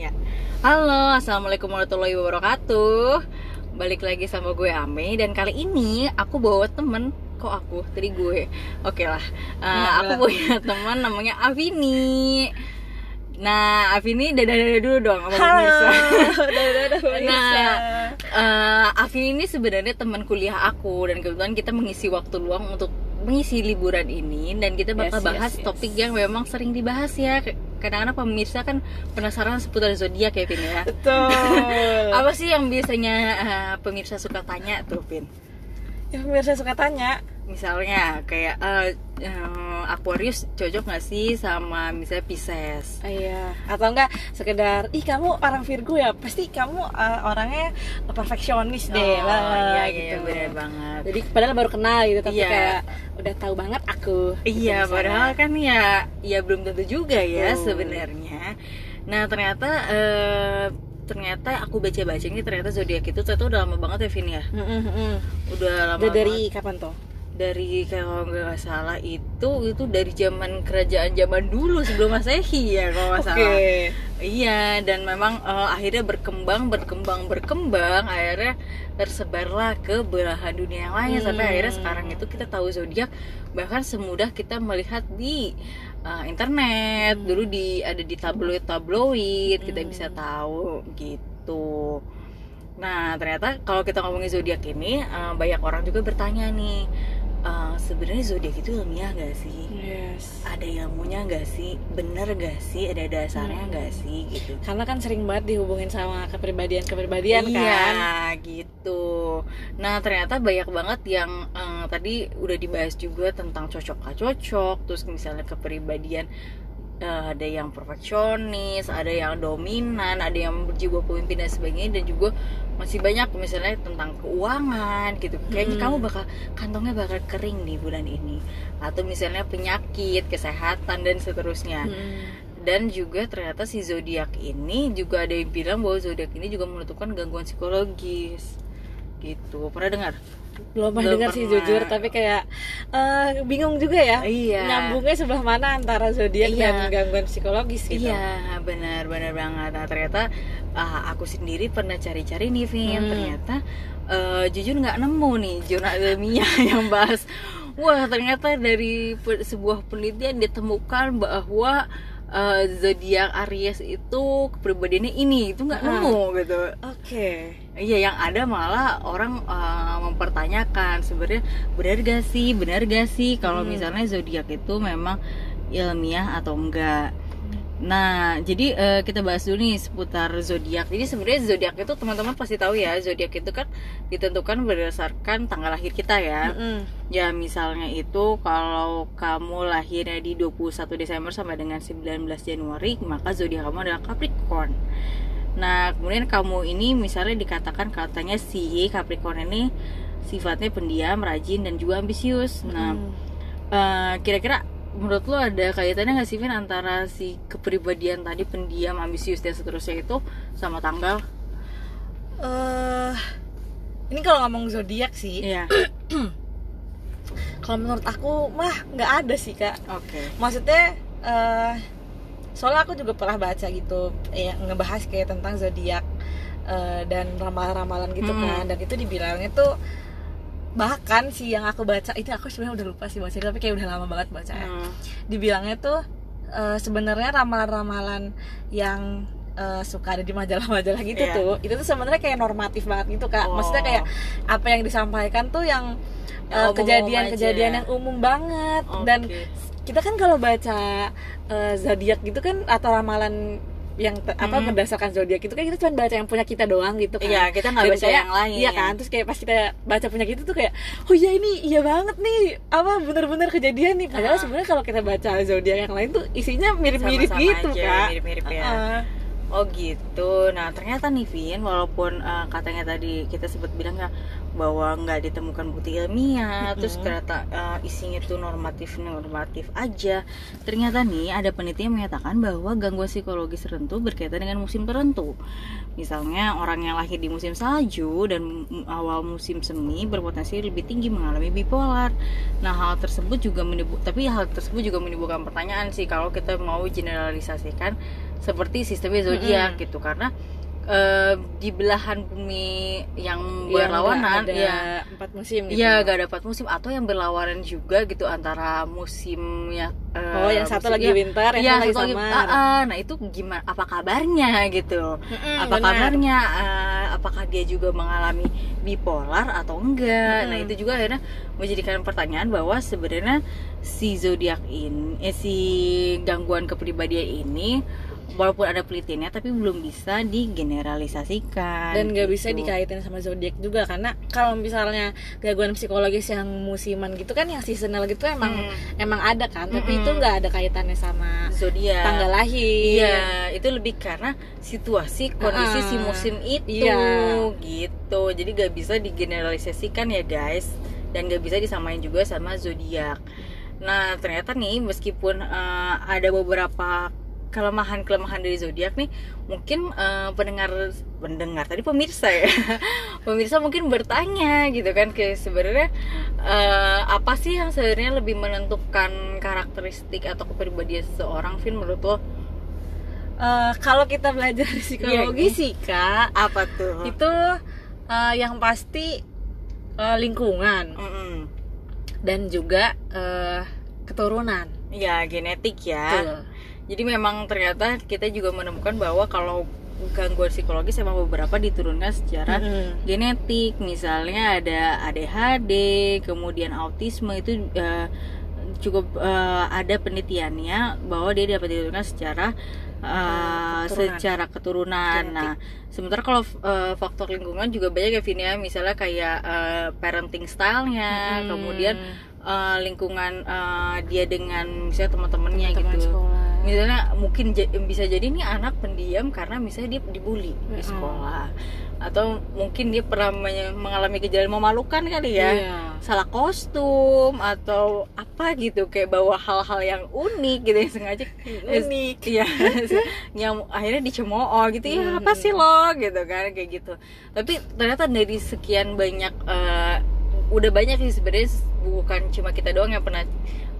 Ya. Halo, assalamualaikum warahmatullahi wabarakatuh. Balik lagi sama gue Ame. Dan kali ini aku bawa temen. Kok aku? Tadi gue. Oke lah. Uh, aku punya teman namanya Avini. Nah Avini dadah dadah dulu dong sama pemirsa. Nah uh, Avini ini sebenarnya teman kuliah aku. Dan kebetulan kita mengisi waktu luang untuk mengisi liburan ini. Dan kita bakal Yes, yes, bahas yes. topik yang memang sering dibahas ya kadang-kadang pemirsa kan penasaran seputar zodiak ya Vin ya Betul. apa sih yang biasanya uh, pemirsa suka tanya tuh Vin Yang pemirsa suka tanya, misalnya kayak uh, uh, Aquarius cocok nggak sih sama misalnya Pisces ah, iya. Atau enggak sekedar, ih kamu orang Virgo ya, pasti kamu uh, orangnya perfeksionis deh Oh, iya, lah, iya, gitu. bener banget. Jadi padahal baru kenal gitu, tapi Iya. kayak udah tahu banget aku. Iya, gitu padahal kan ya ya belum tentu juga ya Betul. sebenarnya. Nah, ternyata eh, ternyata aku baca-baca ini ternyata zodiak itu ternyata udah lama banget ya Vin ya. Mm, mm, mm. Udah lama Udah dari banget. kapan tuh? Dari kalau nggak salah itu itu dari zaman kerajaan zaman dulu sebelum masehi ya kalau nggak salah. Iya, dan memang eh, akhirnya berkembang, berkembang, berkembang, akhirnya tersebarlah ke belahan dunia yang lain sampai Hmm. akhirnya sekarang itu kita tahu zodiak bahkan semudah kita melihat di eh, internet. Hmm. Dulu di ada di tabloid-tabloid kita Hmm. bisa tahu gitu. Nah, ternyata kalau kita ngomongin zodiak ini eh, banyak orang juga bertanya nih, eh, sebenarnya zodiak itu ilmiah gak sih? Yes. ada ilmunya nggak sih bener gak sih ada dasarnya Hmm. nggak sih gitu Karena kan sering banget dihubungin sama kepribadian-kepribadian kan. iya gitu nah ternyata banyak banget yang eh, tadi udah dibahas juga tentang cocok gak cocok terus misalnya kepribadian eh, ada yang perfeksionis ada yang dominan ada yang berjiwa pemimpin dan sebagainya dan juga masih banyak misalnya tentang keuangan gitu. Kayaknya Hmm. kamu bakal kantongnya bakal kering nih bulan ini. Atau misalnya penyakit kesehatan dan seterusnya. Mm. dan juga ternyata si zodiak ini juga ada yang bilang bahwa zodiak ini juga menentukan gangguan psikologis. Gitu. Pernah dengar belum pernah dengar sih jujur tapi kayak eh, bingung juga ya Iya. nyambungnya sebelah mana antara zodiak Iya. dan gangguan psikologis gitu Iya, benar benar banget. Nah, ternyata ah, aku sendiri pernah cari-cari nih, Vin. Hmm. Ternyata eh, jujur nggak nemu nih jurnal ilmiah yang bahas. Wah, ternyata dari sebuah penelitian ditemukan bahwa eh, zodiak Aries itu kepribadiannya ini, itu nggak nemu gitu. oke Iya, yang ada malah orang uh, mempertanyakan sebenarnya benar gak sih, benar gak sih kalau Hmm. misalnya zodiak itu memang ilmiah atau enggak. Nah, jadi uh, kita bahas dulu nih seputar zodiak. Jadi sebenarnya zodiak itu teman-teman pasti tahu ya, zodiak itu kan ditentukan berdasarkan tanggal lahir kita ya. Mm-mm. Ya misalnya itu kalau kamu lahirnya di 21 Desember sampai dengan 19 Januari Maka zodiak kamu adalah Capricorn Nah kemudian kamu ini misalnya dikatakan katanya si Capricorn ini Sifatnya pendiam, rajin, dan juga ambisius Nah Mm. eh, kira-kira menurut lo ada kaitannya nggak sih Vin antara si kepribadian tadi pendiam, ambisius, dan seterusnya itu sama tanggal? Eh, ini kalau ngomong zodiak sih. Iya, kalau menurut aku mah nggak ada sih kak. Oke. Maksudnya eh soalnya aku juga pernah baca gitu ya ngebahas kayak tentang zodiak eh, dan ramalan-ramalan gitu Hmm. kan. Dan itu dibilangnya tuh bahkan sih yang aku baca itu aku sebenarnya udah lupa sih baca tapi kayak udah lama banget baca ya Hmm. dibilangnya tuh eh, sebenarnya ramalan-ramalan yang eh, suka ada di majalah-majalah gitu Iya. tuh itu tuh sebenarnya kayak normatif banget gitu kak maksudnya Oh. kayak apa yang disampaikan tuh yang eh, kejadian-kejadian aja. yang umum banget dan Oke. kita kan kalau baca eh, zodiak gitu kan atau ramalan yang te- apa Hmm. berdasarkan zodiak itu kan kita cuma baca yang punya kita doang gitu kan Iya, kita nggak baca kayak- yang lain. iya kan terus kayak pas kita baca punya kita tuh kayak oh iya ini iya banget nih apa bener-bener kejadian nih padahal Ah. sebenarnya kalau kita baca zodiak yang lain tuh isinya mirip-mirip gitu aja, kak mirip-mirip ya. Heeh. Oh gitu. Nah ternyata nih Vin, walaupun eh, katanya tadi kita sempat bilang ya bahwa nggak ditemukan bukti ilmiah, terus Mm-mm. ternyata eh, isinya tuh normatif normatif aja. Ternyata nih ada penelitian menyatakan bahwa gangguan psikologis tertentu berkaitan dengan musim tertentu. Misalnya orang yang lahir di musim salju dan awal musim semi berpotensi lebih tinggi mengalami bipolar. Nah hal tersebut juga menimbul, tapi hal tersebut juga menimbulkan pertanyaan sih kalau kita mau generalisasikan seperti sistemnya zodiak Mm-mm. gitu karena eh, di belahan bumi yang Yang berlawanan ada ya empat musim gitu Iya, gak dapat musim atau yang berlawanan juga gitu antara musimnya. eh, oh yang satu lagi musimnya- winter yang Iya, satu lagi satu lagi. summer Ah, ah, nah itu gimana? Apa kabarnya gitu? Mm-mm, apa benar. kabarnya? Eh, apakah dia juga mengalami bipolar atau enggak? Nah Mm-mm. itu juga akhirnya menjadikan pertanyaan bahwa sebenarnya si zodiak ini, eh, si gangguan kepribadian ini walaupun ada penelitiannya tapi belum bisa digeneralisasikan dan nggak bisa gitu. dikaitin sama zodiak juga karena kalau misalnya gangguan psikologis yang musiman gitu kan yang seasonal gitu emang Hmm. emang ada kan tapi Mm-mm. itu nggak ada kaitannya sama zodiak tanggal lahir Iya, itu lebih karena situasi kondisi Ah, si musim itu iya. gitu. Jadi gak bisa digeneralisasikan ya guys, dan gak bisa disamain juga sama zodiak. Nah ternyata nih meskipun eh, ada beberapa kelemahan-kelemahan dari zodiak nih, mungkin eh, pendengar pendengar tadi pemirsa ya, pemirsa mungkin bertanya gitu kan ke sebenarnya eh, apa sih yang sebenarnya lebih menentukan karakteristik atau kepribadian seseorang, Vin menurut lo? Eh, kalau kita belajar psikologi Iya. sih kak apa tuh itu eh, yang pasti eh, lingkungan Mm-mm. dan juga eh, keturunan ya genetik ya Betul. Jadi memang ternyata kita juga menemukan bahwa kalau gangguan psikologis emang beberapa diturunkan secara Mm-mm. genetik misalnya ada ADHD kemudian autisme itu eh, cukup eh, ada penelitiannya bahwa dia dapat diturunkan secara eh, keturunan. secara keturunan. Genetik. Nah, sementara kalau eh, faktor lingkungan juga banyak ya Vin ya, misalnya kayak eh, parenting stylenya, Mm-mm. kemudian eh, lingkungan eh, dia dengan misalnya teman-temannya Teman gitu. sekolah. Misalnya mungkin bisa jadi nih anak pendiam karena misalnya dia dibully di Mm-mm. sekolah atau mungkin dia pernah mengalami kejadian memalukan kali ya Iya. salah kostum atau apa gitu kayak bawa hal-hal yang unik gitu yang sengaja Unik. iya yang akhirnya dicemooh gitu ya Hmm. apa sih lo gitu kan kayak gitu tapi ternyata dari sekian banyak eh, udah banyak sih sebenarnya bukan cuma kita doang yang pernah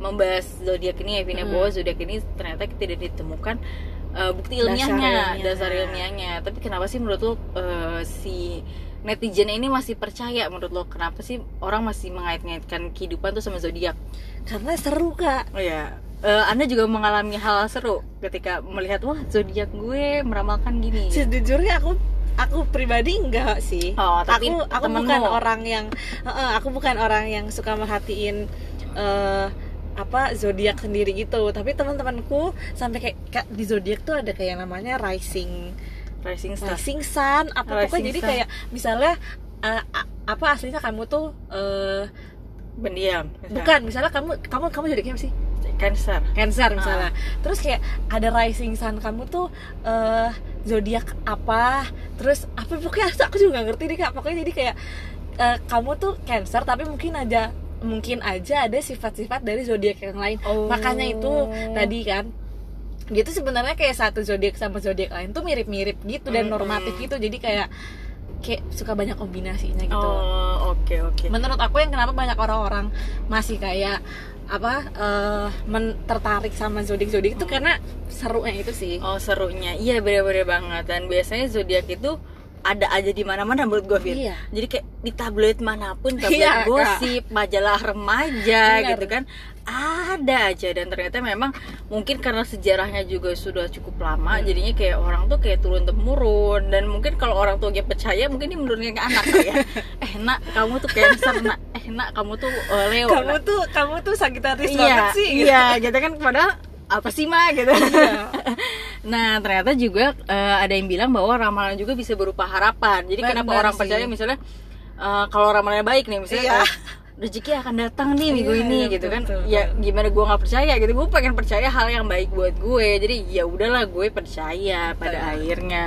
membahas zodiak ini ya Vina Hmm. bahwa zodiak ini ternyata tidak ditemukan eh, bukti Dasar ilmiahnya ilmiahnya. dasar ilmiahnya. tapi kenapa sih menurut lo eh, si netizen ini masih percaya? Menurut lo kenapa sih orang masih mengait-ngaitkan kehidupan tuh sama zodiak? Karena seru kak. Oh ya Eh, anda juga mengalami hal seru ketika melihat wah zodiak gue meramalkan gini. Sejujurnya aku aku pribadi enggak sih. Oh, tapi aku aku temenmu. bukan orang yang Heeh, aku bukan orang yang suka merhatiin eh, apa zodiak sendiri gitu tapi teman-temanku sampai kayak, kayak di zodiak tuh ada kayak namanya rising rising star rising sun apa Rising pokoknya jadi sun. kayak misalnya a- apa aslinya kamu tuh eh, pendiam misalnya. bukan misalnya kamu kamu kamu zodiaknya apa sih cancer Cancer Ah. misalnya. Terus kayak ada rising sun kamu tuh eh zodiak apa? Terus apa pokoknya aku juga gak ngerti deh Kak. Pokoknya jadi kayak eh, kamu tuh Cancer tapi mungkin aja mungkin aja ada sifat-sifat dari zodiak yang lain. Oh. Makanya itu tadi kan gitu sebenarnya kayak satu zodiak sama zodiak lain tuh mirip-mirip gitu dan normatif gitu. Jadi kayak kayak suka banyak kombinasinya gitu oh oke oke menurut aku yang kenapa banyak orang-orang masih kayak apa eh, men- tertarik sama zodiak zodiak itu Hmm. karena serunya itu sih oh serunya iya bener-bener banget dan biasanya zodiak itu ada aja di mana-mana menurut gue Vin. Iya. Jadi kayak di tabloid mana pun, tabloid Iya, Kak. gosip, majalah remaja Benar. gitu kan, ada aja dan ternyata memang mungkin karena sejarahnya juga sudah cukup lama, Hmm. jadinya kayak orang tuh kayak turun temurun dan mungkin kalau orang tuanya percaya mungkin dia menurunkan ke anak ya. eh nak kamu tuh cancer nak, eh nak kamu tuh uh, Leo. kamu nak. tuh kamu tuh Sagittarius iya, banget sih gitu. iya, gitu kan padahal apa sih mah gitu. Iya. Nah ternyata juga eh, ada yang bilang bahwa ramalan juga bisa berupa harapan. Jadi Benar kenapa orang sih. percaya misalnya eh, kalau ramalannya baik nih misalnya Iya. eh, rezeki akan datang nih minggu Iya, ini iya, gitu betul, kan. betul, ya gimana gue nggak percaya gitu. Gue pengen percaya hal yang baik buat gue. Jadi ya udahlah gue percaya pada Betul. akhirnya.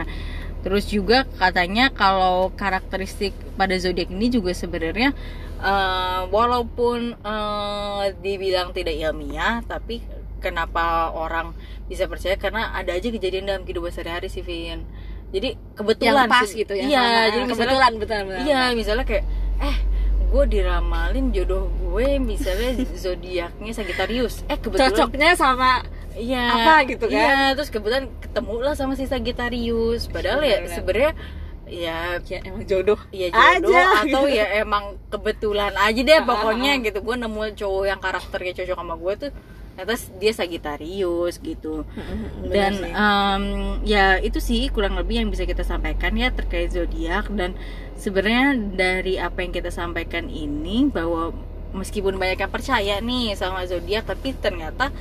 Terus juga katanya kalau karakteristik pada zodiak ini juga sebenarnya eh, walaupun eh, dibilang tidak ilmiah, tapi kenapa orang bisa percaya karena ada aja kejadian dalam kehidupan sehari-hari sih Vin. Jadi kebetulan yang pas sih- gitu ya Iya, sama- jadi misalnya kebetulan betul betul Iya, misalnya kayak eh gue diramalin jodoh gue misalnya zodiaknya Sagittarius. Eh kebetulan cocoknya sama Iya. apa gitu kan. Iya, terus kebetulan ketemu lah sama si Sagittarius. Padahal ya sebenarnya ya ya emang jodoh ya jodoh Aja, atau gitu. ya emang kebetulan aja deh pokoknya gitu gue nemu cowok yang karakternya cocok sama gue tuh ternyata dia Sagittarius gitu. Dan em, ya itu sih kurang lebih yang bisa kita sampaikan ya terkait zodiak. Dan sebenarnya dari apa yang kita sampaikan ini bahwa meskipun banyak yang percaya nih sama zodiak tapi ternyata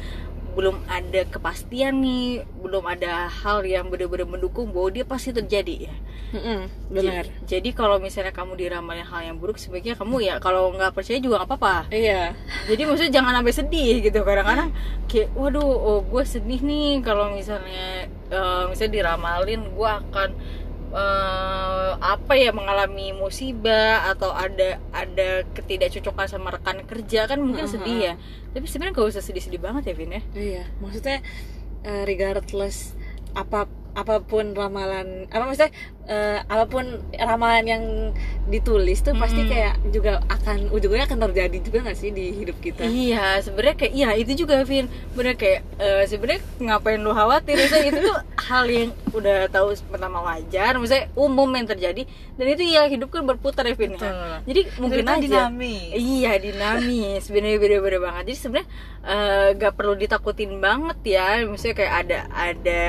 belum ada kepastian nih belum ada hal yang benar-benar mendukung bahwa dia pasti terjadi ya. Mm-mm, benar. jadi, jadi kalau misalnya kamu diramalin hal yang buruk sebaiknya kamu ya kalau nggak percaya juga nggak apa-apa. Iya. Jadi maksudnya jangan sampai sedih gitu kadang-kadang kayak waduh oh gue sedih nih kalau misalnya eh, misalnya diramalin gue akan eh, apa ya mengalami musibah atau ada ada ketidakcocokan sama rekan kerja kan mungkin Mm-mm. sedih ya tapi sebenarnya gak usah sedih-sedih banget ya Vin ya iya maksudnya eh, regardless apa apa pun ramalan apa maksudnya eh, apa pun ramalan yang ditulis tuh pasti Mm-mm. kayak juga akan ujungnya akan terjadi juga nggak sih di hidup kita Iya, sebenarnya kayak iya itu juga Vin. Bener kayak eh, sebenarnya ngapain lu khawatir? Maksudnya itu tuh hal yang udah tahu pertama wajar, maksudnya umum yang terjadi dan itu ya hidup kan berputar ya Vin. ya. Jadi mungkin Itu aja dinamis. Iya, dinamis. Bener bener bener banget. Jadi sebenarnya eh, gak perlu ditakutin banget ya. Maksudnya kayak ada ada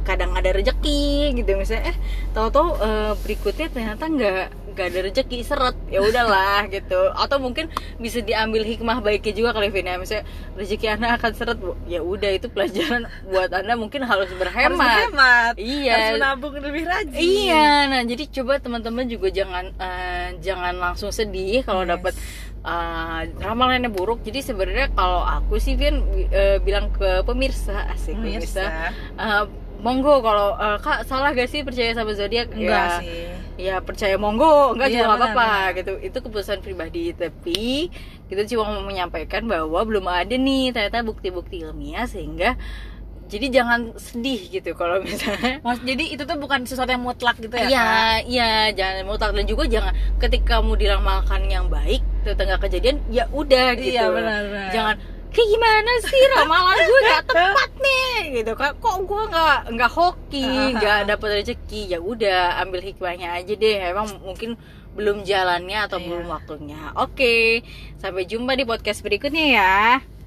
kadang ada rezeki gitu misalnya eh tahu-tahu eh, berikutnya ternyata nggak nggak ada rezeki seret ya udahlah gitu atau mungkin bisa diambil hikmah baiknya juga kali Vin ya misalnya rezeki anda akan seret Bu. ya udah itu pelajaran buat anda mungkin harus harus berhemat berhemat Iya. harus menabung lebih rajin Iya, nah jadi coba teman-teman juga jangan eh, jangan langsung sedih kalau Yes. dapat eh, ramalannya buruk. Jadi sebenarnya kalau aku sih Vin eh, bilang ke pemirsa asik pemirsa, Pemirsa. eh, monggo kalau eh, kak salah gak sih percaya sama zodiak? enggak ya, sih ya percaya monggo, enggak Iya, juga nggak apa-apa gitu. Itu keputusan pribadi. Tapi kita cuma mau menyampaikan bahwa belum ada nih ternyata bukti-bukti ilmiah sehingga jadi jangan sedih gitu kalau misalnya Maksud, jadi itu tuh bukan sesuatu yang mutlak gitu ya Iya, iya, jangan mutlak dan juga jangan ketika kamu diramalkan yang baik tetangga kejadian ya udah gitu. Iya, benar, benar. Jangan kayak gimana sih? Ramalan gue nggak tepat nih. Gitu kan. Kok gue nggak nggak hoki nggak dapet rezeki? Ya udah ambil hikmahnya aja deh. Emang mungkin belum jalannya atau Iya. belum waktunya. Oke sampai jumpa di podcast berikutnya ya